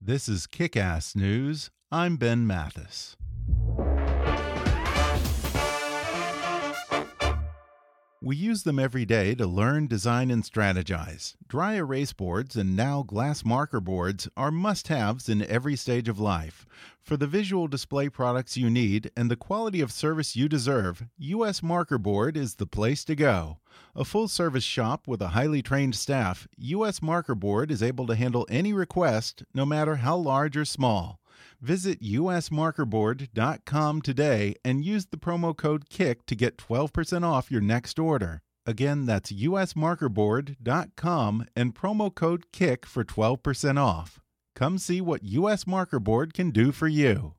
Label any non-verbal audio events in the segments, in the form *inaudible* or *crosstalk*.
This is Kick Ass News. I'm Ben Mathis. We use them every day to learn, design, and strategize. Dry erase boards and now glass marker boards are must haves in every stage of life. For the visual display products you need and the quality of service you deserve, US Marker Board is the place to go. A full service shop with a highly trained staff, US Marker Board is able to handle any request, no matter how large or small. Visit usmarkerboard.com today and use the promo code KICK to get 12% off your next order. Again, that's usmarkerboard.com and promo code KICK for 12% off. Come see what US Markerboard can do for you.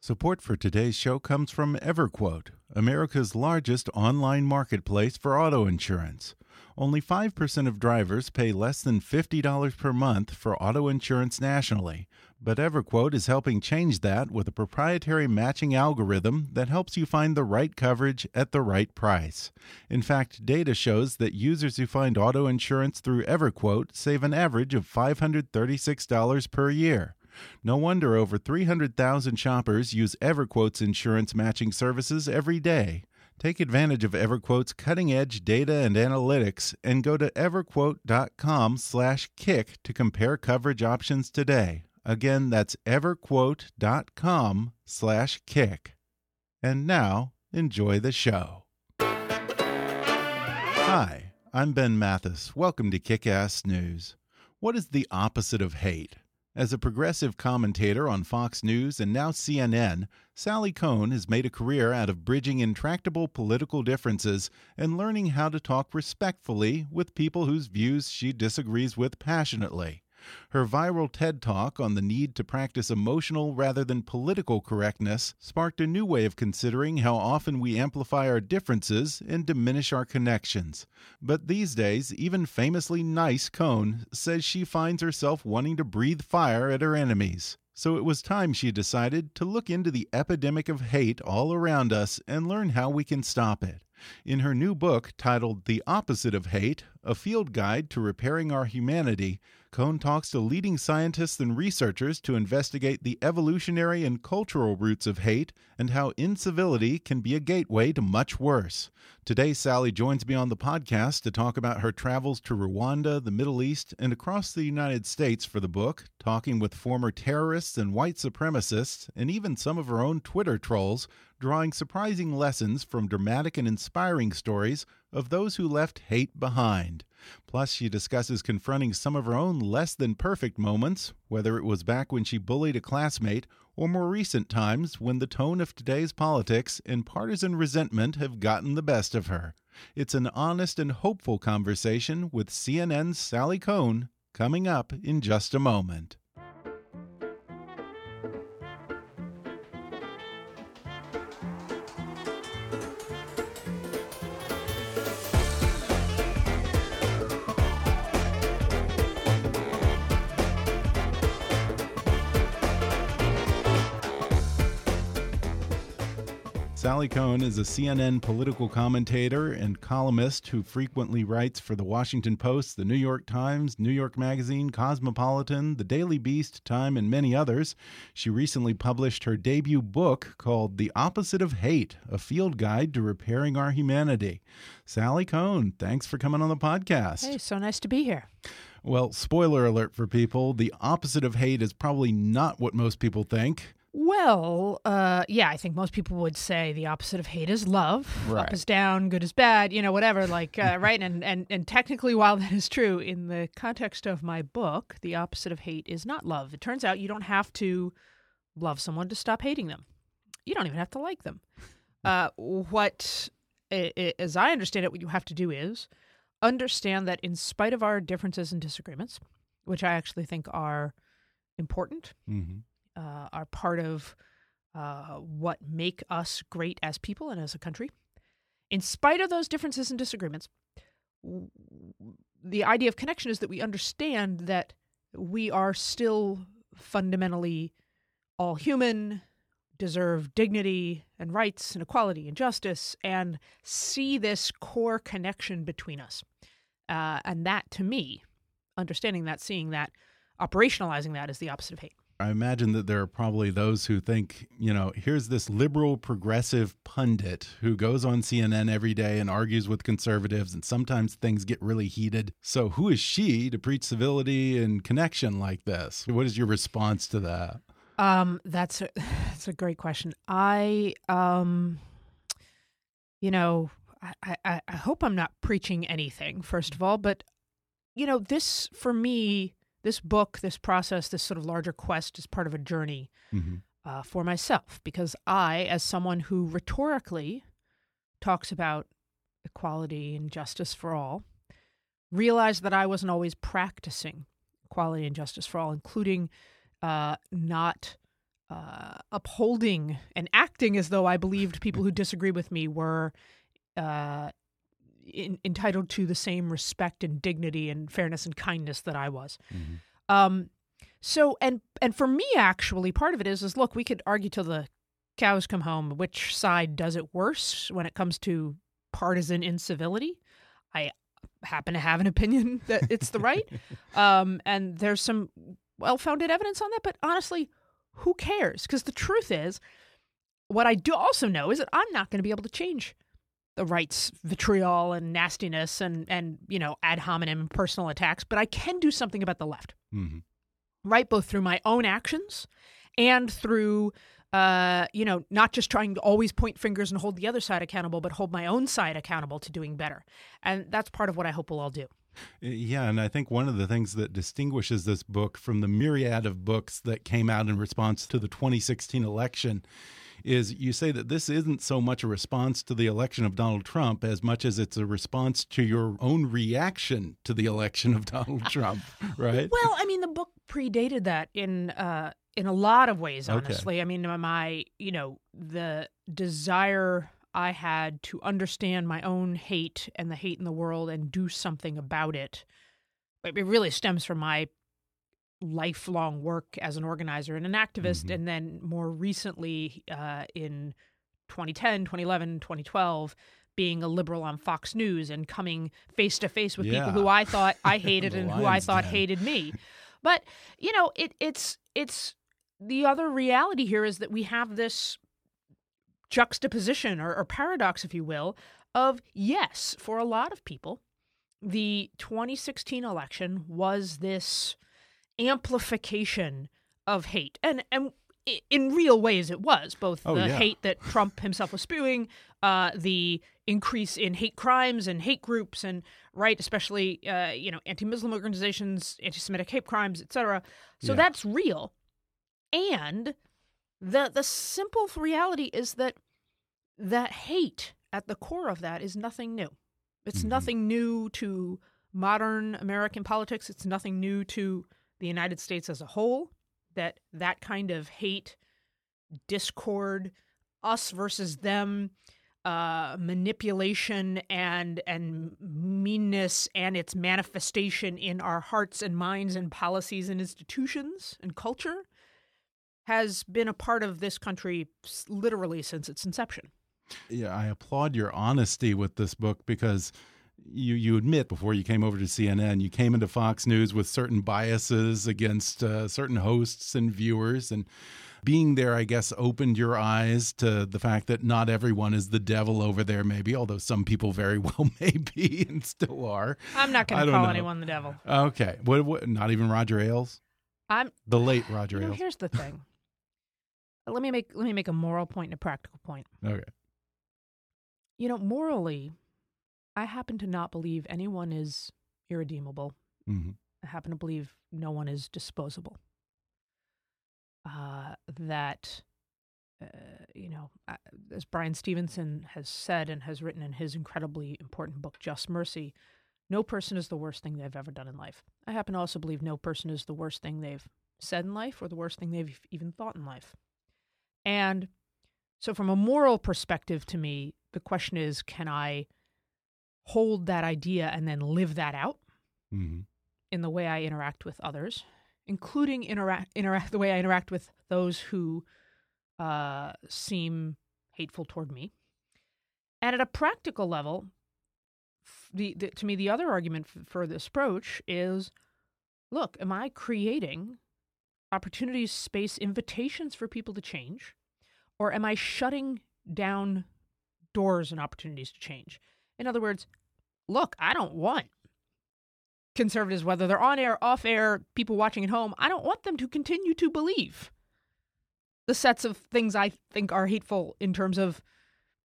Support for today's show comes from EverQuote, America's largest online marketplace for auto insurance. Only 5% of drivers pay less than $50 per month for auto insurance nationally, but EverQuote is helping change that with a proprietary matching algorithm that helps you find the right coverage at the right price. In fact, data shows that users who find auto insurance through EverQuote save an average of $536 per year. No wonder over 300,000 shoppers use EverQuote's insurance matching services every day. Take advantage of EverQuote's cutting-edge data and analytics and go to everquote.com/kick to compare coverage options today. Again, that's everquote.com slash kick. And now, enjoy the show. Hi, I'm Ben Mathis. Welcome to Kick-Ass News. What is the opposite of hate? As a progressive commentator on Fox News and now CNN, Sally Kohn has made a career out of bridging intractable political differences and learning how to talk respectfully with people whose views she disagrees with passionately. Her viral TED Talk on the need to practice emotional rather than political correctness sparked a new way of considering how often we amplify our differences and diminish our connections. But these days, even famously nice Kohn says she finds herself wanting to breathe fire at her enemies. So it was time she decided to look into the epidemic of hate all around us and learn how we can stop it. In her new book titled The Opposite of Hate A Field Guide to Repairing Our Humanity, Kohn talks to leading scientists and researchers to investigate the evolutionary and cultural roots of hate and how incivility can be a gateway to much worse. Today, Sally joins me on the podcast to talk about her travels to Rwanda, the Middle East, and across the United States for the book, talking with former terrorists and white supremacists, and even some of her own Twitter trolls, drawing surprising lessons from dramatic and inspiring stories of those who left hate behind. Plus, she discusses confronting some of her own less than perfect moments, whether it was back when she bullied a classmate or more recent times when the tone of today's politics and partisan resentment have gotten the best of her. It's an honest and hopeful conversation with CNN's Sally Kohn coming up in just a moment. Sally Kohn is a CNN political commentator and columnist who frequently writes for the Washington Post, the New York Times, New York Magazine, Cosmopolitan, the Daily Beast, Time, and many others. She recently published her debut book called The Opposite of Hate A Field Guide to Repairing Our Humanity. Sally Kohn, thanks for coming on the podcast. Hey, so nice to be here. Well, spoiler alert for people the opposite of hate is probably not what most people think. Well, uh, yeah, I think most people would say the opposite of hate is love. Right. Up is down, good is bad, you know, whatever. Like, uh, *laughs* right? And, and and technically, while that is true, in the context of my book, the opposite of hate is not love. It turns out you don't have to love someone to stop hating them. You don't even have to like them. Uh, what, as I understand it, what you have to do is understand that in spite of our differences and disagreements, which I actually think are important, Mm-hmm. Uh, are part of uh, what make us great as people and as a country. In spite of those differences and disagreements, w- the idea of connection is that we understand that we are still fundamentally all human, deserve dignity and rights and equality and justice, and see this core connection between us. Uh, and that, to me, understanding that, seeing that, operationalizing that is the opposite of hate. I imagine that there are probably those who think, you know, here's this liberal progressive pundit who goes on CNN every day and argues with conservatives, and sometimes things get really heated. So, who is she to preach civility and connection like this? What is your response to that? Um, that's a *sighs* that's a great question. I um, you know, I, I I hope I'm not preaching anything first of all, but you know, this for me this book, this process, this sort of larger quest is part of a journey mm-hmm. uh, for myself because I, as someone who rhetorically talks about equality and justice for all, realized that I wasn't always practicing equality and justice for all, including uh, not uh, upholding and acting as though I believed people who disagree with me were uh, in, entitled to the same respect and dignity and fairness and kindness that I was. Mm-hmm. Um, so and and for me, actually, part of it is is look, we could argue till the cows come home which side does it worse when it comes to partisan incivility. I happen to have an opinion *laughs* that it's the right, um, and there's some well-founded evidence on that. But honestly, who cares? Because the truth is, what I do also know is that I'm not going to be able to change the right's vitriol and nastiness and and you know ad hominem personal attacks, but I can do something about the left, mm-hmm. right? Both through my own actions and through uh, you know, not just trying to always point fingers and hold the other side accountable, but hold my own side accountable to doing better. And that's part of what I hope we'll all do. Yeah, and I think one of the things that distinguishes this book from the myriad of books that came out in response to the 2016 election is you say that this isn't so much a response to the election of Donald Trump as much as it's a response to your own reaction to the election of Donald *laughs* Trump, right? Well, I mean, the book predated that in uh, in a lot of ways. Honestly, okay. I mean, my you know the desire I had to understand my own hate and the hate in the world and do something about it. It really stems from my lifelong work as an organizer and an activist, mm-hmm. and then more recently uh, in 2010, 2011, 2012, being a liberal on Fox News and coming face to face with yeah. people who I thought I *laughs* hated and who I thought hated me. *laughs* But you know, it, it's it's the other reality here is that we have this juxtaposition or, or paradox, if you will, of yes, for a lot of people, the 2016 election was this amplification of hate. And and in real ways it was both oh, the yeah. hate that Trump himself was spewing, uh, the increase in hate crimes and hate groups and right especially uh, you know anti-muslim organizations anti-semitic hate crimes etc so yeah. that's real and the the simple reality is that that hate at the core of that is nothing new it's mm-hmm. nothing new to modern american politics it's nothing new to the United States as a whole, that that kind of hate, discord, us versus them, uh, manipulation and and meanness and its manifestation in our hearts and minds and policies and institutions and culture has been a part of this country literally since its inception. Yeah, I applaud your honesty with this book because you you admit before you came over to CNN, you came into Fox News with certain biases against uh, certain hosts and viewers, and being there, I guess, opened your eyes to the fact that not everyone is the devil over there. Maybe, although some people very *laughs* well may be and still are. I'm not going to call know. anyone the devil. Okay, what, what? Not even Roger Ailes. I'm the late Roger *sighs* you know, Ailes. Here's the thing. *laughs* let me make let me make a moral point and a practical point. Okay. You know, morally, I happen to not believe anyone is irredeemable. Mm-hmm. I happen to believe no one is disposable. Uh, that, uh, you know, uh, as Bryan Stevenson has said and has written in his incredibly important book, Just Mercy, no person is the worst thing they've ever done in life. I happen to also believe no person is the worst thing they've said in life or the worst thing they've even thought in life. And so, from a moral perspective, to me, the question is can I hold that idea and then live that out mm-hmm. in the way I interact with others, including interact interact *laughs* the way I interact with those who uh, seem hateful toward me. And at a practical level, the, the to me the other argument for, for this approach is look, am I creating opportunities, space, invitations for people to change? Or am I shutting down doors and opportunities to change? In other words, look, I don't want conservatives, whether they're on air, off air, people watching at home, I don't want them to continue to believe the sets of things I think are hateful in terms of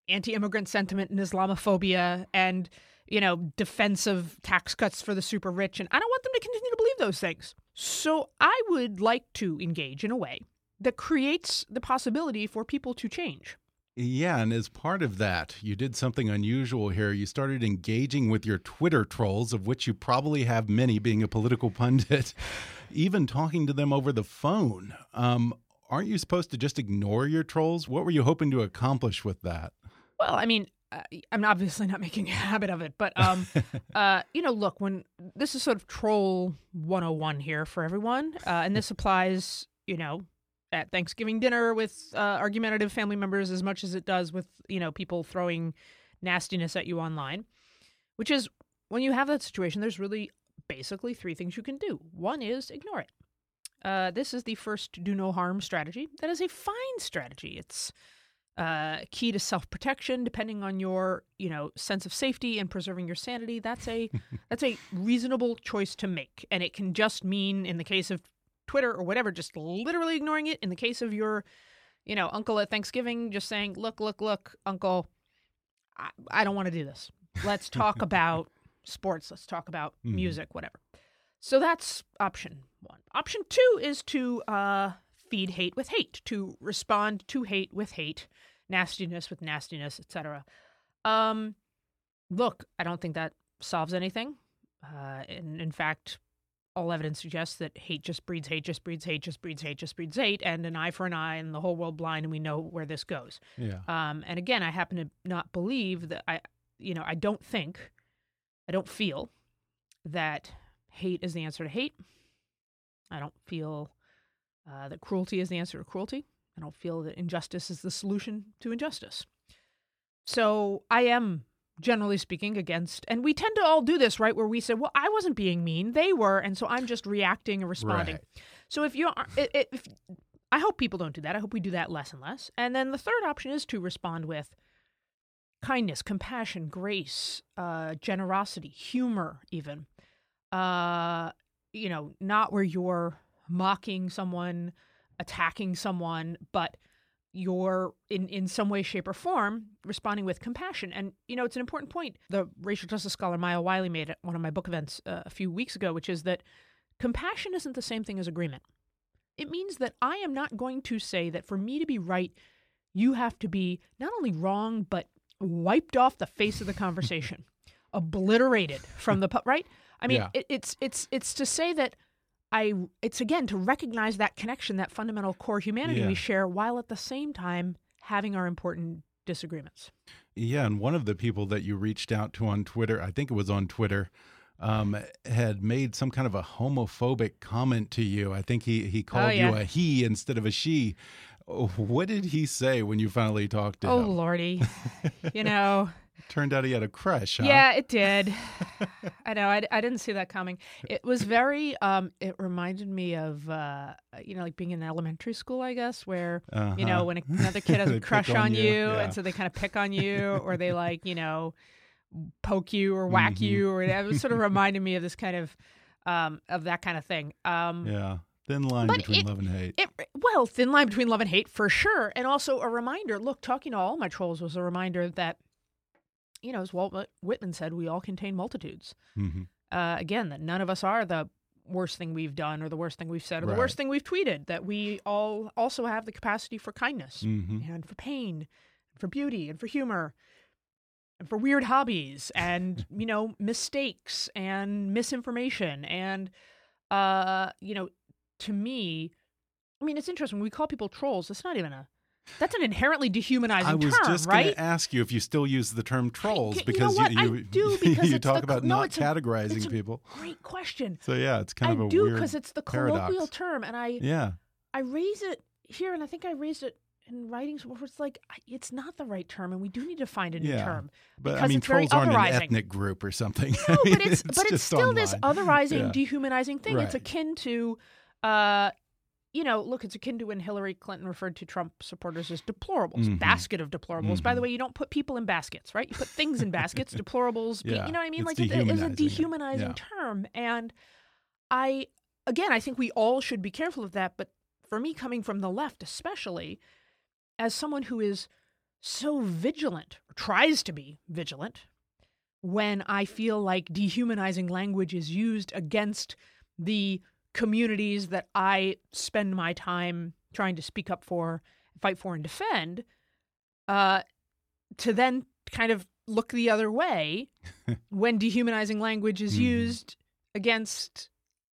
anti immigrant sentiment and Islamophobia and, you know, defensive tax cuts for the super rich. And I don't want them to continue to believe those things. So I would like to engage in a way that creates the possibility for people to change. Yeah, and as part of that, you did something unusual here. You started engaging with your Twitter trolls, of which you probably have many, being a political *laughs* pundit, even talking to them over the phone. Um, aren't you supposed to just ignore your trolls? What were you hoping to accomplish with that? Well, I mean, uh, I'm obviously not making a habit of it, but um, *laughs* uh, you know, look, when this is sort of troll 101 here for everyone, uh, and this applies, you know, at Thanksgiving dinner with uh, argumentative family members as much as it does with you know people throwing nastiness at you online, which is when you have that situation, there's really basically three things you can do. One is ignore it. Uh, this is the first do no harm strategy. That is a fine strategy. It's uh, key to self protection, depending on your you know sense of safety and preserving your sanity. That's a *laughs* that's a reasonable choice to make, and it can just mean in the case of Twitter or whatever, just literally ignoring it. In the case of your, you know, uncle at Thanksgiving, just saying, look, look, look, uncle, I, I don't want to do this. Let's talk *laughs* about sports. Let's talk about mm-hmm. music, whatever. So that's option one. Option two is to uh, feed hate with hate, to respond to hate with hate, nastiness with nastiness, etc. Um, look, I don't think that solves anything. Uh, in fact, all evidence suggests that hate just breeds hate, just breeds hate, just breeds hate, just breeds hate, and an eye for an eye, and the whole world blind, and we know where this goes. Yeah. Um, and again, I happen to not believe that I, you know, I don't think, I don't feel that hate is the answer to hate. I don't feel uh, that cruelty is the answer to cruelty. I don't feel that injustice is the solution to injustice. So I am generally speaking, against. And we tend to all do this, right? Where we say, well, I wasn't being mean, they were. And so I'm just reacting and responding. Right. So if you are, if, I hope people don't do that. I hope we do that less and less. And then the third option is to respond with kindness, compassion, grace, uh, generosity, humor, even. Uh, you know, not where you're mocking someone, attacking someone, but you're in in some way shape or form responding with compassion. And you know it's an important point. The racial justice scholar maya wiley made at one of my book events uh, a few weeks ago which is that compassion isn't the same thing as agreement. It means that i am not going to say that for me to be right you have to be not only wrong but wiped off the face of the conversation *laughs* obliterated from the right? I mean yeah. it, it's it's it's to say that I it's again to recognize that connection, that fundamental core humanity yeah. we share, while at the same time having our important disagreements. Yeah, and one of the people that you reached out to on Twitter, I think it was on Twitter, um, had made some kind of a homophobic comment to you. I think he he oh, called oh, yeah. you a he instead of a she. What did he say when you finally talked to oh, him? Oh lordy, *laughs* you know. Turned out he had a crush, huh? Yeah, it did. *laughs* *laughs* I know. I, I didn't see that coming. It was very, um, it reminded me of, uh, you know, like being in elementary school, I guess, where, uh-huh. you know, uh-huh. when another kid *laughs* has a crush on, on, you, yeah. and so they kind of pick on you, or they like, you know, poke you or whack mm-hmm. you, or it was sort of reminded me of this kind of, um, of that kind of thing. Um, yeah. Thin line between it, love and hate. It, well, thin line between love and hate for sure. And also a reminder look, talking to all my trolls was a reminder that you know, as Walt Whitman said, we all contain multitudes. Mm-hmm. Uh, again, that none of us are the worst thing we've done or the worst thing we've said or right. the worst thing we've tweeted. That we all also have the capacity for kindness mm-hmm. and for pain, and for beauty and for humor, and for weird hobbies and *laughs* you know mistakes and misinformation and uh, you know, to me, I mean, it's interesting. When we call people trolls, it's not even a that's an inherently dehumanizing term, right? I was term, just right? going to ask you if you still use the term trolls you because know you, you, do *laughs* because you talk the, about no, not categorizing people. Great question. So yeah, it's kind I of a do because it's the colloquial paradox. term, and I yeah I raise it here, and I think I raised it in writings where it's like it's not the right term, and we do need to find a new Yeah. term. But I mean, it's trolls aren't an ethnic group or something. *laughs* No, I mean, but it's, but it's still this otherizing, Yeah. dehumanizing thing. It's akin to, uh, you know, look, it's akin to when Hillary Clinton referred to Trump supporters as deplorables, Mhm. basket of deplorables. By the Mhm. way, you don't put people in baskets, right? You put things in baskets. *laughs* Deplorables, be- Yeah, you know what I mean? it's like it, it is a dehumanizing dehumanizing Yeah. term, and I, again, I think we all should be careful of that. But for me, coming from the left, especially, as someone who is so vigilant or tries to be vigilant when I feel like dehumanizing language is used against the communities that I spend my time trying to speak up for, fight for, and defend, uh, to then kind of look the other way *laughs* when dehumanizing language is Mhm. used against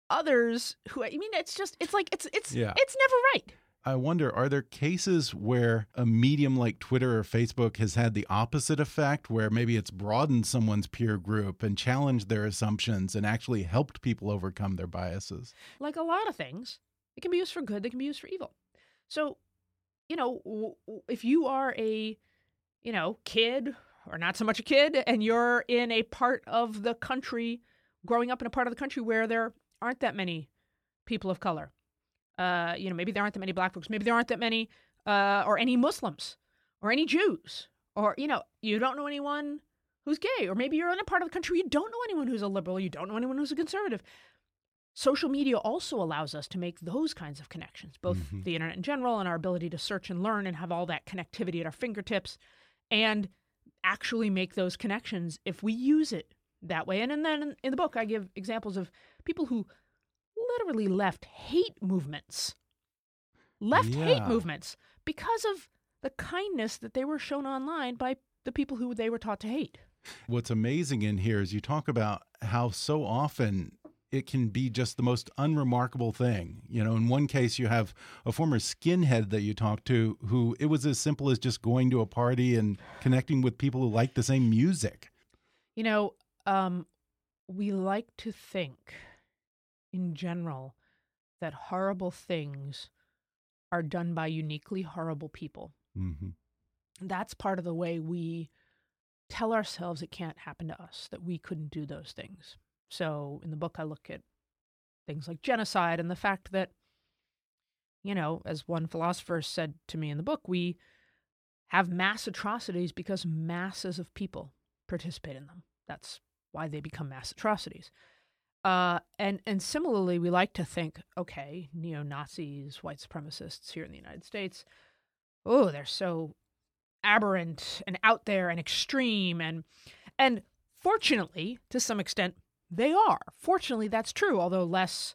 others who I mean it's just it's like it's it's Yeah. it's never right. I wonder, are there cases where a medium like Twitter or Facebook has had the opposite effect, where maybe it's broadened someone's peer group and challenged their assumptions and actually helped people overcome their biases? like a lot of things, it can be used for good, they can be used for evil. So, you know, if you are a, you know, kid or not so much a kid, and you're in a part of the country, growing up in a part of the country where there aren't that many people of color, uh, you know, maybe there aren't that many black folks, maybe there aren't that many, uh, or any Muslims, or any Jews, or, you know, you don't know anyone who's gay, or maybe you're in a part of the country you don't know anyone who's a liberal, you don't know anyone who's a conservative social media also allows us to make those kinds of connections, both Mhm. the internet in general and our ability to search and learn and have all that connectivity at our fingertips and actually make those connections if we use it that way. And, and then in the book, I give examples of people who literally left hate movements, left hate movements because of the kindness that they were shown online by the people who they were taught to hate. What's amazing in here is you talk about how so often it can be just the most unremarkable thing. You know, in one case, you have a former skinhead that you talked to who it was as simple as just going to a party and connecting with people who like the same music. You know, um, we like to think in general that horrible things are done by uniquely horrible people. hmm That's part of the way we tell ourselves it can't happen to us, that we couldn't do those things. So in the book, I look at things like genocide and the fact that, you know, as one philosopher said to me in the book, we have mass atrocities because masses of people participate in them. That's why they become mass atrocities. Uh, and and similarly, we like to think, okay, neo Nazis, white supremacists here in the United States, oh, they're so aberrant and out there and extreme, and and fortunately, to some extent, they are. Fortunately, that's true, although less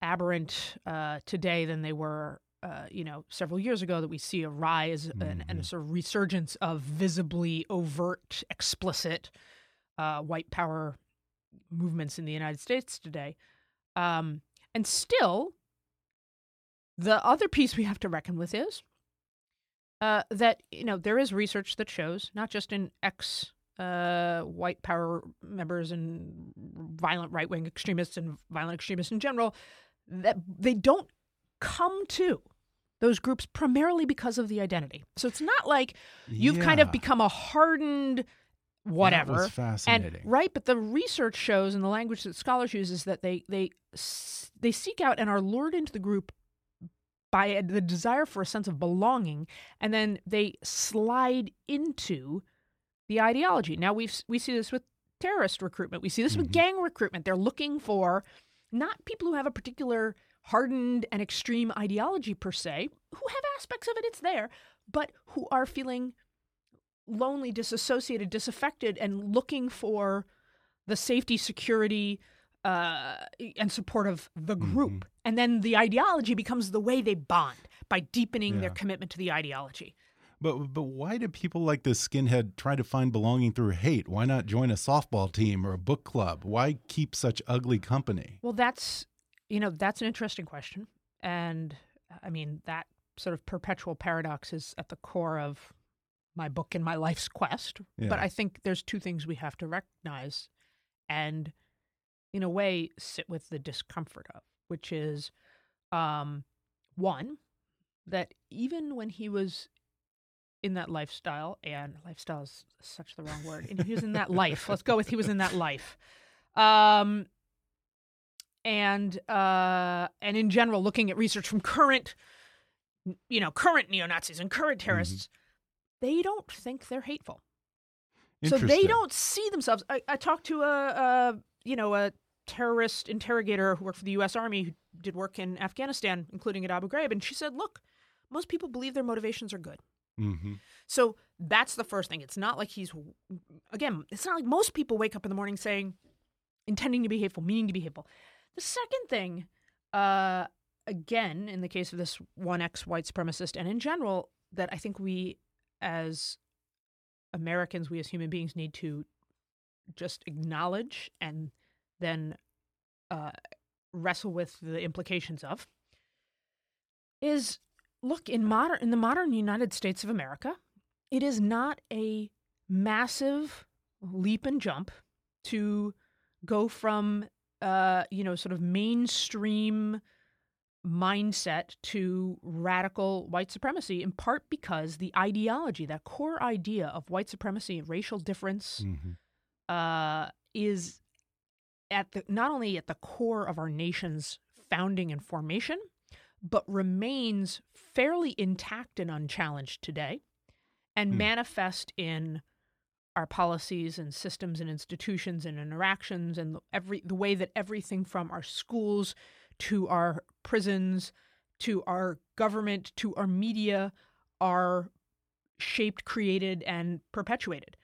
aberrant uh, today than they were, uh, you know, several years ago. That we see a rise and, and a Mhm. sort of resurgence of visibly overt, explicit uh, white power movements in the United States today. Um, and still, the other piece we have to reckon with is uh, that you know there is research that shows not just in ex uh, white power members and violent right wing extremists and violent extremists in general that they don't come to those groups primarily because of the identity. So it's not like you've kind of become a hardened whatever was and right, but the research shows, and the language that scholars use is that they they they seek out and are lured into the group by the desire for a sense of belonging, and then they slide into the ideology. Now we we see this with terrorist recruitment. We see this with Mhm. gang recruitment. They're looking for not people who have a particular hardened and extreme ideology per se, who have aspects of it. It's there, but who are feeling lonely, disassociated, disaffected, and looking for the safety, security, uh, and support of the group. Mhm. And then the ideology becomes the way they bond by deepening their commitment to the ideology. But but why do people like this skinhead try to find belonging through hate? Why not join a softball team or a book club? Why keep such ugly company? Well, that's you know that's an interesting question, and I mean that sort of perpetual paradox is at the core of my book and my life's quest. Yeah. But I think there's two things we have to recognize, and in a way sit with the discomfort of, which is, um, one, that even when he was in that lifestyle, and lifestyle is such the wrong word. And he was in that *laughs* life. Let's go with he was in that life. Um, and uh, and in general, looking at research from current, you know, current neo Nazis and current Mm-hmm. They don't think they're hateful. So they don't see themselves. I, I talked to a, a you know a terrorist interrogator who worked for the U.S. Army who did work in Afghanistan, including at Abu Ghraib, and she said, "Look, most people believe their motivations are good." hmm So that's the first thing. It's not like he's again. It's not like most people wake up in the morning saying, intending to be hateful, meaning to be hateful. The second thing, uh, again, in the case of this one ex white supremacist, and in general, that I think we as Americans, we as human beings, need to just acknowledge and then uh, wrestle with the implications of is look in modern in the modern United States of America, it is not a massive leap and jump to go from uh, you know sort of mainstream mindset to radical white supremacy in part because the ideology that core idea of white supremacy and racial difference hmm uh, is at the not only at the core of our nation's founding and formation, but remains fairly intact and unchallenged today, and Hmm. manifest in our policies and systems and institutions and interactions and every the way that everything from our schools to our prisons to our government to our media are shaped, created, and perpetuated.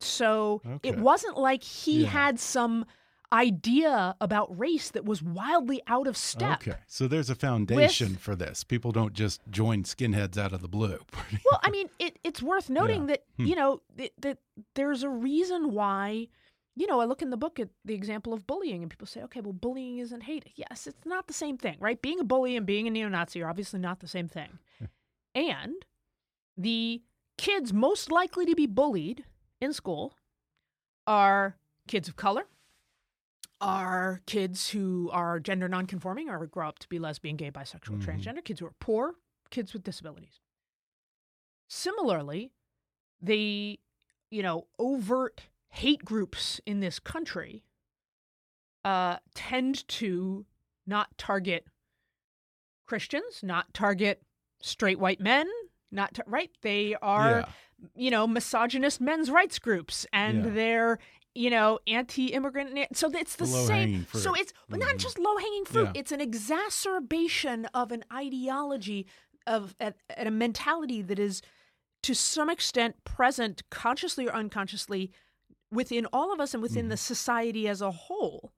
So it wasn't like he Yeah. had some idea about race that was wildly out of step. Okay, so there's a foundation for this. People don't just join skinheads out of the blue. *laughs* Well, I mean, it, it's worth noting that Hmm. you know that, that there's a reason why. You know, I look in the book at the example of bullying, and people say, "Okay, well, bullying isn't hate." Yes, it's not the same thing, right? Being a bully and being a neo-Nazi are obviously not the same thing. and the kids most likely to be bullied in school are kids of color, are kids who are gender nonconforming or grow up to be lesbian, gay, bisexual, Mhm. transgender, kids who are poor, kids with disabilities. Similarly, the you know overt hate groups in this country uh, tend to not target Christians, not target straight white men, not right. They are yeah. you know misogynist men's rights groups, and Yeah. they're you know anti-immigrant. So it's the, The same. So it's but not just low-hanging fruit. Yeah. It's an exacerbation of an ideology of at, at a mentality that is to some extent present consciously or unconsciously within all of us and within the mm-hmm. society as a whole.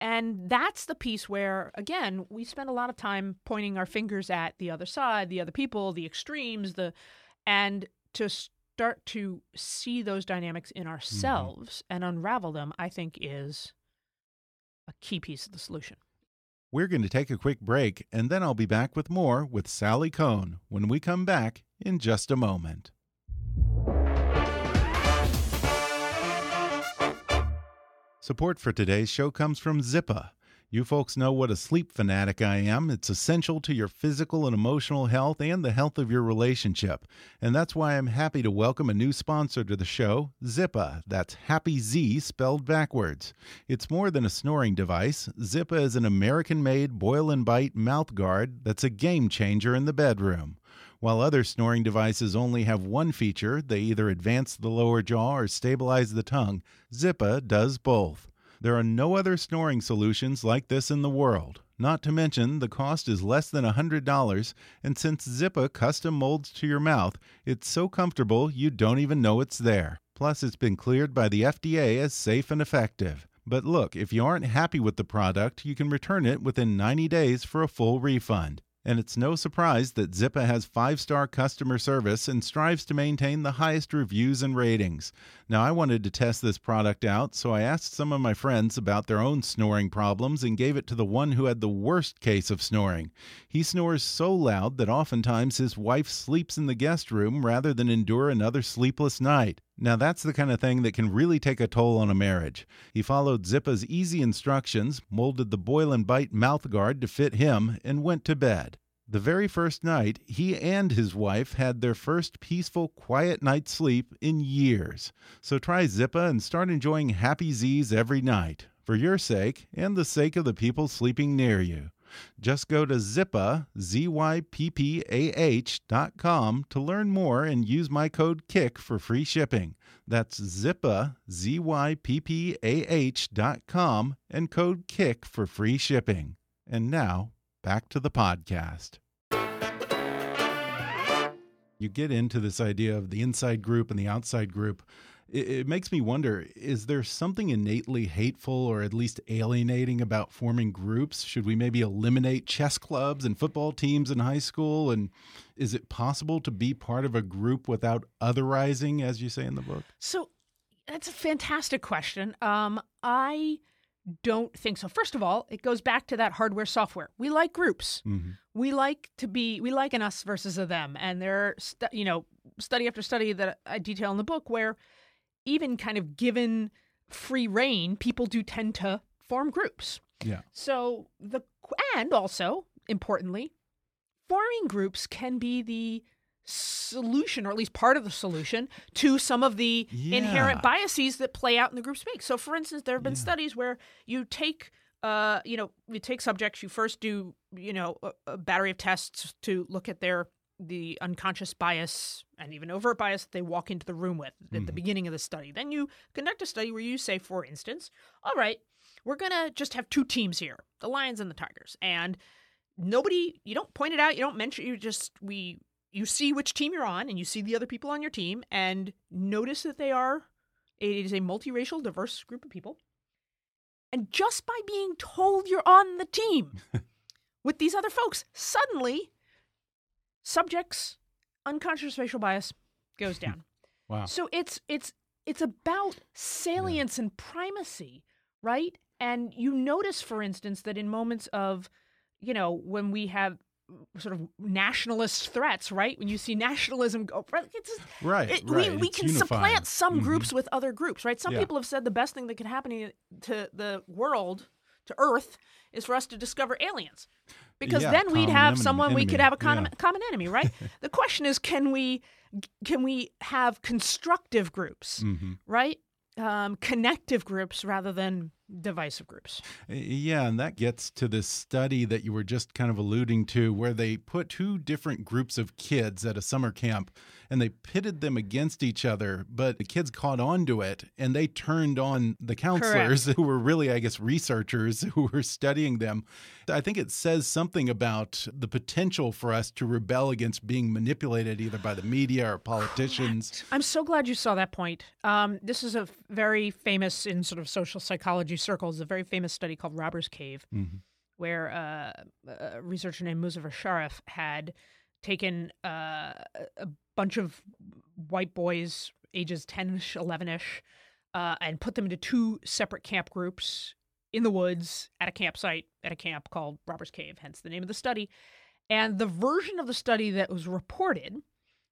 And that's the piece where, again, we spend a lot of time pointing our fingers at the other side, the other people, the extremes, the and to start to see those dynamics in mm-hmm. ourselves and unravel them, I think is a key piece of the solution. We're going to take a quick break, and then I'll be back with more with Sally Kohn when we come back in just a moment. Support for today's show comes from Zyppah. You folks know what a sleep fanatic I am. It's essential to your physical and emotional health and the health of your relationship. And that's why I'm happy to welcome a new sponsor to the show, Zyppah. That's Happy Z spelled backwards. It's more than a snoring device. Zyppah is an American made boil and bite mouth guard that's a game changer in the bedroom. While other snoring devices only have one feature, they either advance the lower jaw or stabilize the tongue, Zyppah does both. There are no other snoring solutions like this in the world. Not to mention, the cost is less than $100, and since Zyppah custom molds to your mouth, it's so comfortable you don't even know it's there. Plus, it's been cleared by the FDA as safe and effective. But look, if you aren't happy with the product, you can return it within 90 days for a full refund. And it's no surprise that Zyppah has five star customer service and strives to maintain the highest reviews and ratings. Now, I wanted to test this product out, so I asked some of my friends about their own snoring problems and gave it to the one who had the worst case of snoring. He snores so loud that oftentimes his wife sleeps in the guest room rather than endure another sleepless night. Now, that's the kind of thing that can really take a toll on a marriage. He followed Zyppah's easy instructions, molded the boil and bite mouth guard to fit him, and went to bed. The very first night, he and his wife had their first peaceful, quiet night's sleep in years. So try Zyppah and start enjoying happy Z's every night, for your sake and the sake of the people sleeping near you. Just go to Zyppah, Z-Y-P-P-A-H dot com to learn more and use my code KICK for free shipping. That's Zyppah, Z-Y-P-P-A-H dot com and code KICK for free shipping. And now, back to the podcast. You get into this idea of the inside group and the outside group. It, it, makes me wonder is there something innately hateful or at least alienating about forming groups? Should we maybe eliminate chess clubs and football teams in high school? And is it possible to be part of a group without otherizing, as you say in the book? So that's a fantastic question. Um, I don't think so. First of all, it goes back to that hardware software. We like groups. Mm -hmm. We like to be we like an us versus a them, and there, you know, study after study that I detail in the book where even kind of given free reign, people do tend to form groups. Yeah. So the and also importantly, forming groups can be the solution, or at least part of the solution, to some of the yeah. inherent biases that play out in the group space. So, for instance, there have been yeah. studies where you take, uh, you know, you take subjects, you first do, you know, a, a, battery of tests to look at their the unconscious bias and even overt bias that they walk into the room with at mm-hmm. the beginning of the study. Then you conduct a study where you say, for instance, all right, we're gonna just have two teams here, the Lions and the Tigers, and nobody, you don't point it out, you don't mention, you just we you see which team you're on and you see the other people on your team and notice that they are it is a multiracial diverse group of people and just by being told you're on the team *laughs* with these other folks suddenly subjects unconscious racial bias goes down *laughs* wow so it's it's it's about salience yeah. and primacy right and you notice for instance that in moments of you know when we have sort of nationalist threats, right? When you see nationalism go, it's just, right, it, right. We, we can unifying. supplant some mm-hmm. groups with other groups, right? Some yeah. people have said the best thing that could happen to the world, to Earth, is for us to discover aliens, because yeah, then we'd have someone enemy. we could have a common, yeah. common enemy, right? *laughs* the question is, can we can we have constructive groups, mm-hmm. right? Um, connective groups rather than divisive groups. Yeah, and that gets to this study that you were just kind of alluding to, where they put two different groups of kids at a summer camp and they pitted them against each other, but the kids caught on to it and they turned on the counselors Correct. who were really, I guess, researchers who were studying them. I think it says something about the potential for us to rebel against being manipulated either by the media or politicians. Correct. I'm so glad you saw that point. Um, this is a very famous in sort of social psychology circles, a very famous study called Robber's Cave. Mm -hmm where uh, a researcher named Muzafer Sherif had taken uh, a bunch of white boys, ages 10 ish, 11 ish, uh, and put them into two separate camp groups in the woods at a campsite at a camp called Robber's Cave, hence the name of the study. And the version of the study that was reported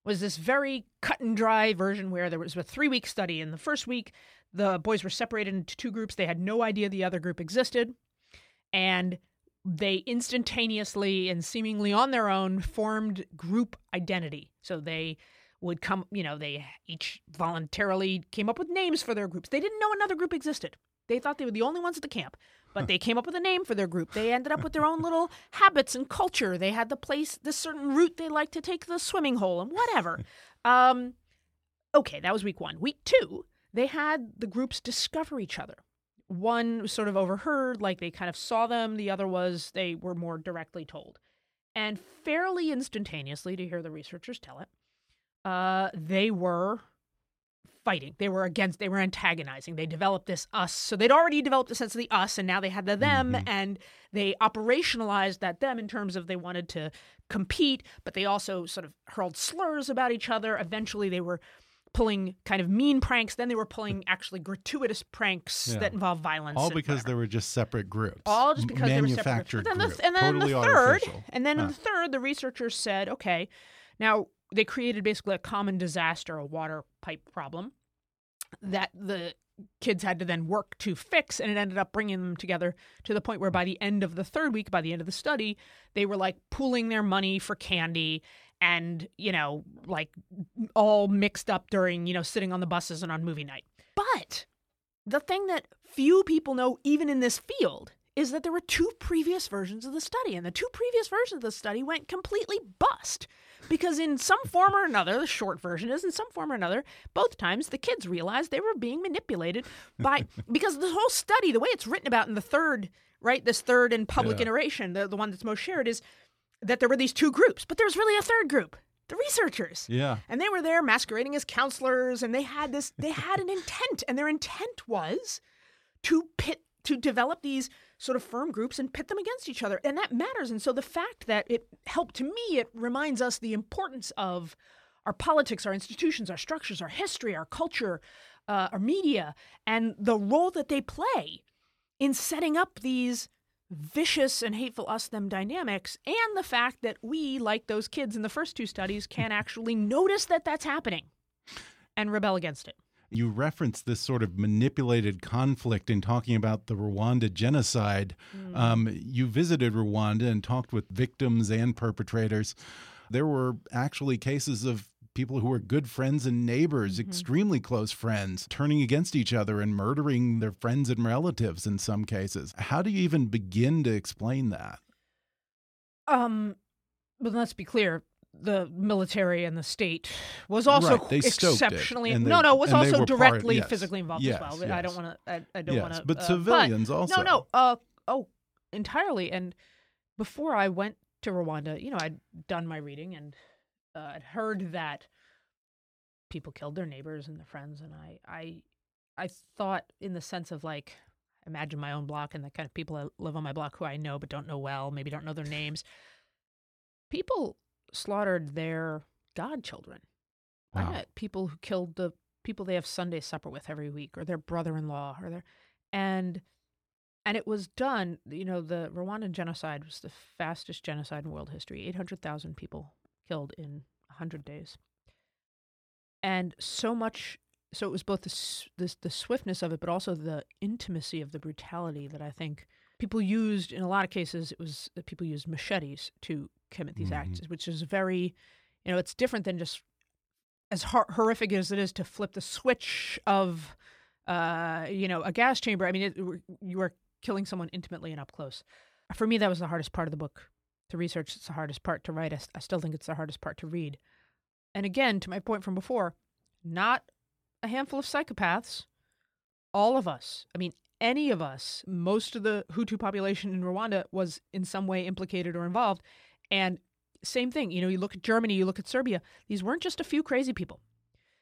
was this very cut and dry version where there was a three week study. In the first week, the boys were separated into two groups. They had no idea the other group existed. And they instantaneously and seemingly on their own formed group identity. So they would come, you know, they each voluntarily came up with names for their groups. They didn't know another group existed. They thought they were the only ones at the camp, but they *laughs* came up with a name for their group. They ended up with their own little habits and culture. They had the place, the certain route they liked to take the swimming hole and whatever. *laughs* Um, okay, that was week one. Week two, they had the groups discover each other one sort of overheard, like they kind of saw them, the other was they were more directly told. And fairly instantaneously, to hear the researchers tell it, uh, they were fighting. They were against, they were antagonizing. They developed this us. So they'd already developed a sense of the us, and now they had the them, mm-hmm. and they operationalized that them in terms of they wanted to compete, but they also sort of hurled slurs about each other. Eventually, they were pulling kind of mean pranks. Then they were pulling *laughs* actually gratuitous pranks yeah. that involve violence. All because they were just separate groups. All just because they were separate groups. And then, the, and then totally the third, artificial. and then in the third, the researchers said, okay, now they created basically a common disaster, a water pipe problem. that the kids had to then work to fix and it ended up bringing them together to the point where by the end of the third week by the end of the study they were like pooling their money for candy and you know like all mixed up during you know sitting on the buses and on movie night but the thing that few people know even in this field is that there were two previous versions of the study and the two previous versions of the study went completely bust because in some form or another, the short version is in some form or another, both times the kids realized they were being manipulated by *laughs* because the whole study, the way it's written about in the third, right, this third and public Yeah. iteration, the, the one that's most shared is that there were these two groups, but there was really a third group, the researchers. Yeah. And they were there masquerading as counselors and they had this they had an intent and their intent was to pit to develop these sort of firm groups and pit them against each other and that matters. And so the fact that it helped to me it reminds us the importance of our politics our institutions our structures our history our culture uh, our media and the role that they play in setting up these vicious and hateful us them dynamics and the fact that we like those kids in the first two studies can *laughs* actually notice that that's happening and rebel against it You referenced this sort of manipulated conflict in talking about the Rwanda genocide. Um, you visited Rwanda and talked with victims and perpetrators. There were actually cases of people who were good friends and neighbors, extremely close friends, turning against each other and murdering their friends and relatives in some cases. How do you even begin to explain that? Um, but let's be clear: the military and the state was also Right, they exceptionally and no, they- no, was also were part- directly yes, physically involved yes, as well. I don't want to. I, I don't yes, want to. but civilians also. No, no. Uh, oh, entirely. And before I went to Rwanda, you know, I'd done my reading and uh, I'd heard that people killed their neighbors and their friends, and I, I, I thought in the sense of like, imagine my own block and the kind of people that live on my block who I know but don't know well, maybe don't know their names. People slaughtered their godchildren. I met people who killed the people they have Sunday supper with every week, or their brother-in-law, or their, and and it was done. You know, the Rwandan genocide was the fastest genocide in world history. Eight hundred thousand people killed in hundred days, and so much. So it was both the, the the swiftness of it, but also the intimacy of the brutality that I think people used in a lot of cases. It was that people used machetes to commit these Mhm. acts, which is very, you know, it's different than just as hor- horrific as it is to flip the switch of, uh, you know, a gas chamber. I mean, it, you are killing someone intimately and up close. For me, that was the hardest part of the book to research. It's the hardest part to write. I still think it's the hardest part to read. And again, to my point from before, not a handful of psychopaths, all of us. I mean, any of us, most of the Hutu population in Rwanda was in some way implicated or involved. And same thing, you know, you look at Germany, you look at Serbia, these weren't just a few crazy people.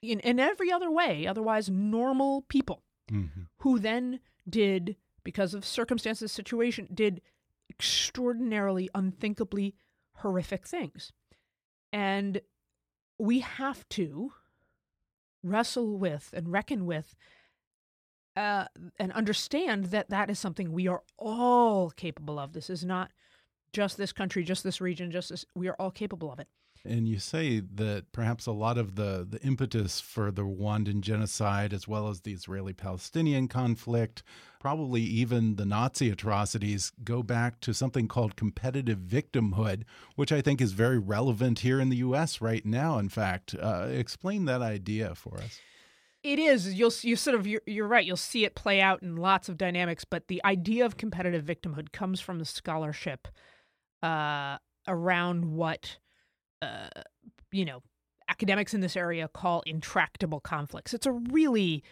In, in every other way, otherwise normal people Mhm. who then did, because of circumstances, situation, did extraordinarily, unthinkably horrific things. And we have to wrestle with and reckon with uh, and understand that that is something we are all capable of. This is not just this country, just this region, just this. We are all capable of it. And you say that perhaps a lot of the, the impetus for the Rwandan genocide, as well as the Israeli Palestinian conflict, probably even the Nazi atrocities, go back to something called competitive victimhood, which I think is very relevant here in the U.S. right now. In fact, uh, explain that idea for us. It is. You'll you sort of you're, you're right. You'll see it play out in lots of dynamics, but the idea of competitive victimhood comes from the scholarship uh, around what uh, you know academics in this area call intractable conflicts. It's a really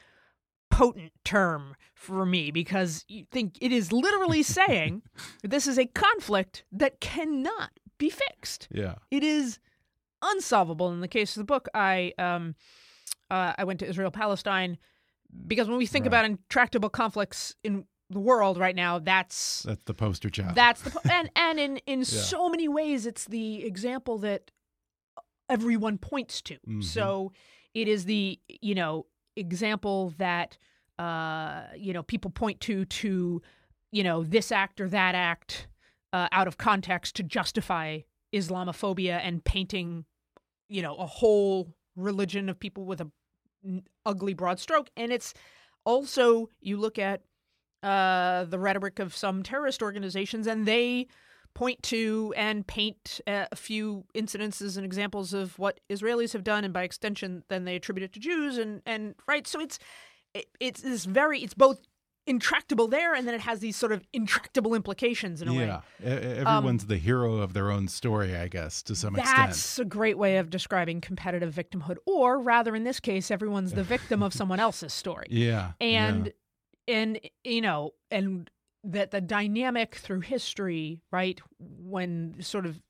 potent term for me because you think it is literally saying *laughs* this is a conflict that cannot be fixed Yeah. it is unsolvable in the case of the book i um uh, i went to israel palestine because when we think Right. about intractable conflicts in the world right now that's That's the poster child. that's the po- *laughs* and and in in Yeah. so many ways it's the example that everyone points to Mhm. so it is the you know example that uh you know people point to to you know this act or that act uh, out of context to justify islamophobia and painting you know a whole religion of people with a ugly broad stroke. And it's also, you look at uh, the rhetoric of some terrorist organizations, and they point to and paint uh, a few incidences and examples of what Israelis have done, and by extension, then they attribute it to Jews, and and right. So it's it, it's this very it's both intractable there, and then it has these sort of intractable implications in a yeah. way. E- everyone's um, the hero of their own story, I guess, to some that's extent. That's a great way of describing competitive victimhood, or rather, in this case, everyone's the victim of someone else's story. *laughs* Yeah, and yeah and you know and that the dynamic through history right when sort of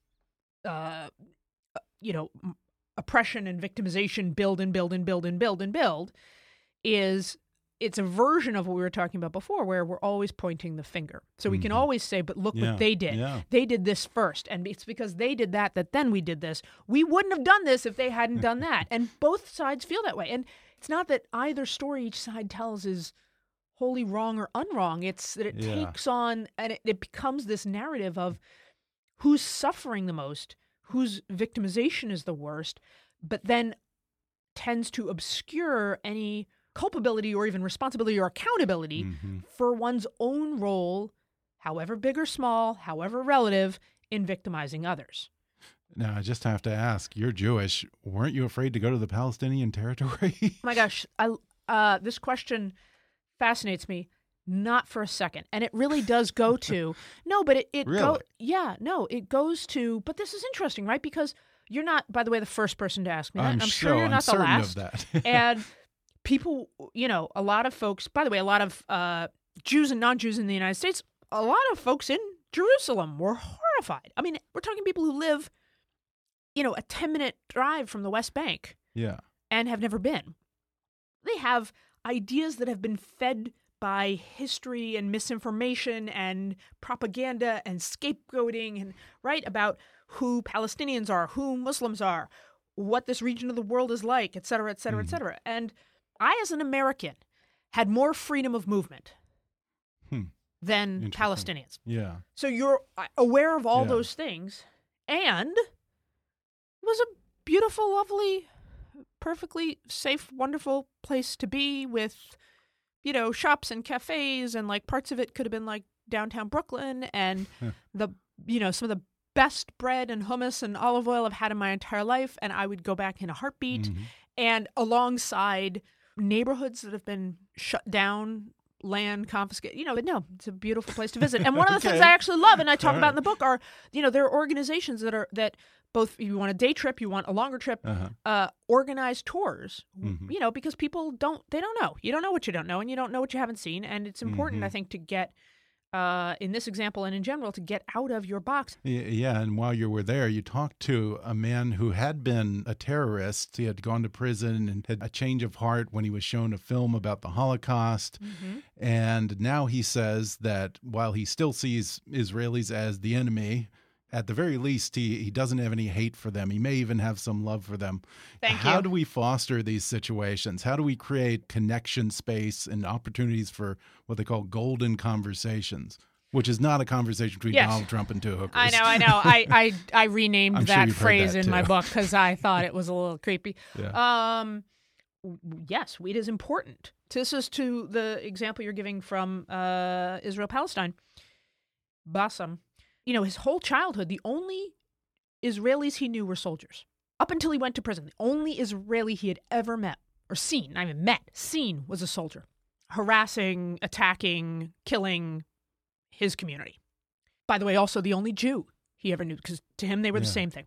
uh you know oppression and victimization build and build and build and build and build is it's a version of what we were talking about before where we're always pointing the finger so we can Mhm. always say but look Yeah, what they did yeah. they did this first and it's because they did that that then we did this we wouldn't have done this if they hadn't done that *laughs* and both sides feel that way and it's not that either story each side tells is wholly wrong or unwrong. It's that it Yeah. takes on and it, it becomes this narrative of who's suffering the most, whose victimization is the worst, but then tends to obscure any culpability or even responsibility or accountability Mhm. for one's own role, however big or small, however relative, in victimizing others. Now, I just have to ask you're Jewish. Weren't you afraid to go to the Palestinian territory? Oh *laughs* my gosh, I uh, this question fascinates me not for a second and it really does go to *laughs* no but it, it go yeah no it goes to but this is interesting right because you're not by the way the first person to ask me that I'm, i'm so sure you're I'm not the last of that. and *laughs* people you know a lot of folks by the way a lot of uh, jews and non-jews in the united states a lot of folks in jerusalem were horrified i mean we're talking people who live you know a 10 minute drive from the west bank yeah. and have never been. They have ideas that have been fed by history and misinformation and propaganda and scapegoating and right about who Palestinians are, who Muslims are, what this region of the world is like, et cetera, et cetera, et Mhm. cetera. And I, as an American, had more freedom of movement Hmm. than Palestinians. Yeah. So you're uh, aware of all Yeah. those things, and it was a beautiful, lovely, perfectly safe, wonderful place to be with, you know, shops and cafes, and like parts of it could have been like downtown Brooklyn, and *laughs* the, you know, some of the best bread and hummus and olive oil I've had in my entire life, and I would go back in a heartbeat Mhm. and alongside neighborhoods that have been shut down land confiscated you know but no it's a beautiful place to visit and one of the *laughs* things i actually love and i talk All about in the book are you know there are organizations that are that both if you want a day trip you want a longer trip Uh-huh. uh organized tours Mhm. you know because people don't they don't know you don't know what you don't know and you don't know what you haven't seen and it's important i Mhm. think to get uh in this example and in general to get out of your box Yeah, and while you were there, you talked to a man who had been a terrorist. He had gone to prison and had a change of heart when he was shown a film about the Holocaust. And now he says that while he still sees Israelis as the enemy, at the very least, he, he doesn't have any hate for them. He may even have some love for them. Thank How you. do we foster these situations? How do we create connection space and opportunities for what they call golden conversations? Which is not a conversation between Yes. Donald Trump and two hookers. I know, I know. I *laughs* I, I renamed I'm sure that phrase that in my book because I *laughs* thought it was a little creepy. Yeah. Um, yes, weed is important. This is to the example you're giving from uh, Israel Palestine. Bassam, you know, his whole childhood, the only Israelis he knew were soldiers. Up until he went to prison, the only Israeli he had ever met or seen, not even met, seen was a soldier harassing, attacking, killing his community. By the way, also the only Jew he ever knew, because to him they were the same thing.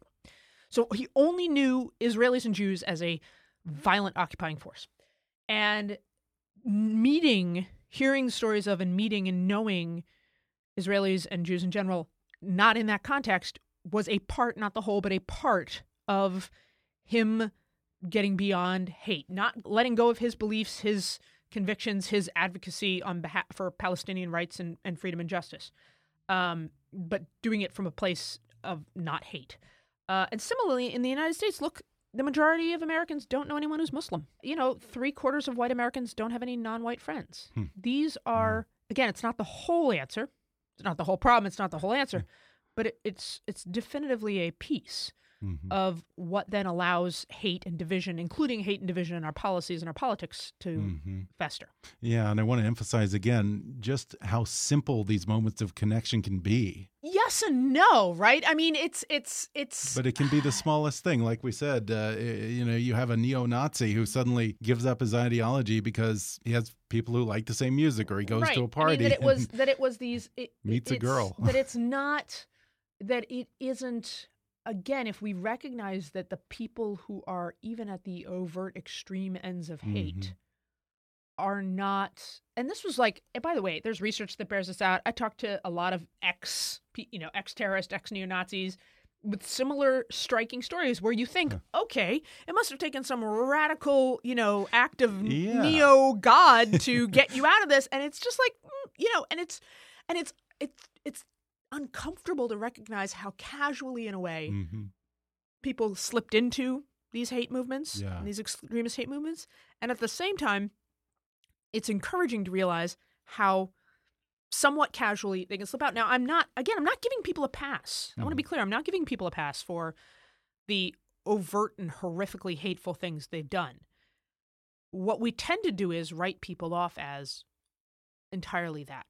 So he only knew Israelis and Jews as a violent occupying force. And meeting, hearing stories of, and meeting and knowing Israelis and Jews in general, not in that context, was a part, not the whole, but a part of him getting beyond hate, not letting go of his beliefs, his convictions, his advocacy on behalf for Palestinian rights and, and freedom and justice, um, but doing it from a place of not hate. Uh, and similarly, in the United States, look, the majority of Americans don't know anyone who's Muslim. You know, three quarters of white Americans don't have any non white friends. Hmm. These are, again, it's not the whole answer. It's not the whole problem. It's not the whole answer, but it, it's it's definitively a piece Mhm. of what then allows hate and division, including hate and division in our policies and our politics, to Mhm. fester. Yeah, and I want to emphasize again just how simple these moments of connection can be. Yes and no, right? I mean, it's it's it's. But it can be the smallest thing. Like we said, uh, you know, you have a neo Nazi who suddenly gives up his ideology because he has people who like the same music or he goes right. to a party. I mean, that it was that it was these it, Meets a girl. *laughs* that it's *laughs* not that it isn't. Again, if we recognize that the people who are even at the overt extreme ends of hate Mhm. Are not, and this was like, and by the way, there's research that bears this out. I talked to a lot of ex, you know, ex terrorist, ex neo Nazis with similar striking stories where you think, okay, it must have taken some radical, you know, act of Yeah. neo god to *laughs* get you out of this, and it's just like, mm, you know, and it's, and it's, it's, it's uncomfortable to recognize how casually, in a way, Mhm. people slipped into these hate movements, Yeah. these extremist hate movements, and at the same time, it's encouraging to realize how somewhat casually they can slip out. Now, I'm not again, I'm not giving people a pass. I want to be mm-hmm. clear, I'm not giving people a pass for the overt and horrifically hateful things they've done. What we tend to do is write people off as entirely that.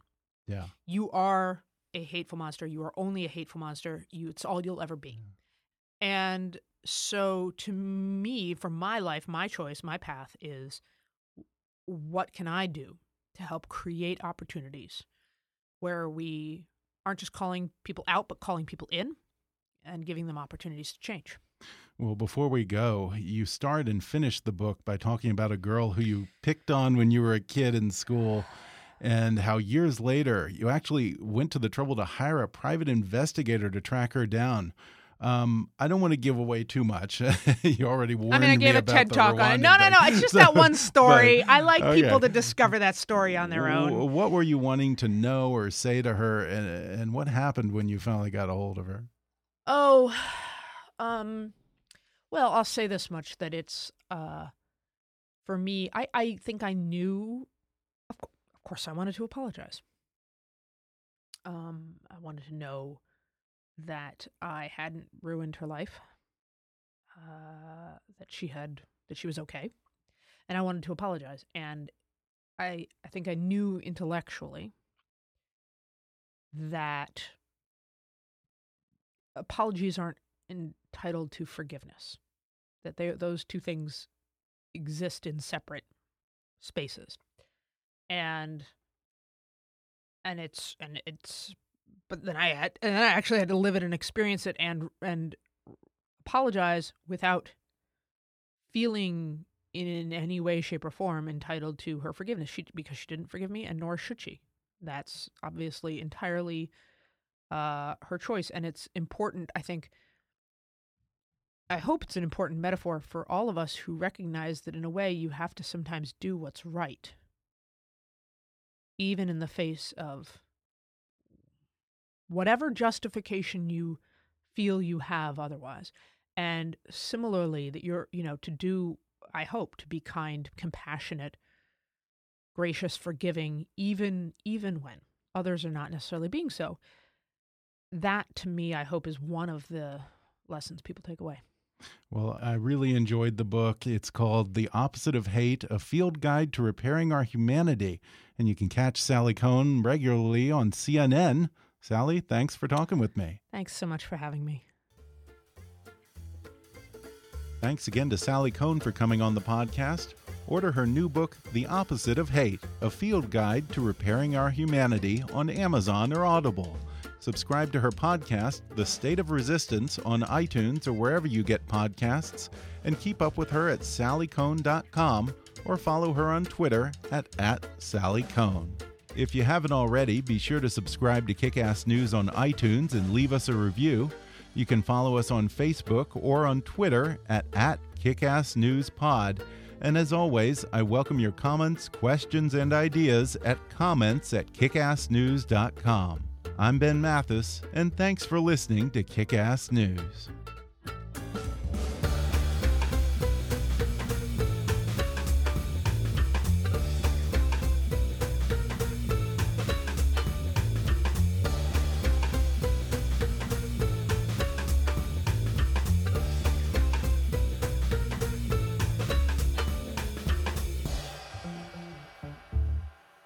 Yeah. You are a hateful monster. You are only a hateful monster. You it's all you'll ever be. Mm. And so to me, for my life, my choice, my path is what can I do to help create opportunities where we aren't just calling people out, but calling people in and giving them opportunities to change. Well, before we go, you start and finish the book by talking about a girl who you picked on when you were a kid in school and how years later you actually went to the trouble to hire a private investigator to track her down. Um, I don't want to give away too much. *laughs* you already warned I mean, I gave a TED talk on it. No, no, no. It's just So- that one *laughs* story. but- I like okay. people to discover that story on their own. What were you wanting to know or say to her, and, and what happened when you finally got a hold of her? Oh, um, well, I'll say this much that it's uh, for me. I I think I knew. Of, cour- of course, I wanted to apologize. Um, I wanted to know that I hadn't ruined her life. Uh, that she had that she was okay, and I wanted to apologize. And I I think I knew intellectually that apologies aren't entitled to forgiveness that they those two things exist in separate spaces and and it's and it's but then i had and then i actually had to live it and experience it and and apologize without feeling in any way shape or form entitled to her forgiveness she because she didn't forgive me and nor should she that's obviously entirely uh, her choice. And it's important, I think. I hope it's an important metaphor for all of us who recognize that in a way you have to sometimes do what's right, even in the face of whatever justification you feel you have otherwise. And similarly, that you're, you know, to do, I hope, to be kind, compassionate, gracious, forgiving, even even when others are not necessarily being so. That to me, I hope, is one of the lessons people take away. Well, I really enjoyed the book. It's called The Opposite of Hate A Field Guide to Repairing Our Humanity. And you can catch Sally Kohn regularly on CNN. Sally, thanks for talking with me. Thanks so much for having me. Thanks again to Sally Kohn for coming on the podcast. Order her new book, The Opposite of Hate A Field Guide to Repairing Our Humanity, on Amazon or Audible. Subscribe to her podcast, The State of Resistance, on iTunes or wherever you get podcasts, and keep up with her at sallykohn.com or follow her on Twitter at, at sallykohn. If you haven't already, be sure to subscribe to Kickass News on iTunes and leave us a review. You can follow us on Facebook or on Twitter at, at KickassNewsPod. And as always, I welcome your comments, questions, and ideas at comments at kickassnews.com. I'm Ben Mathis, and thanks for listening to Kickass News.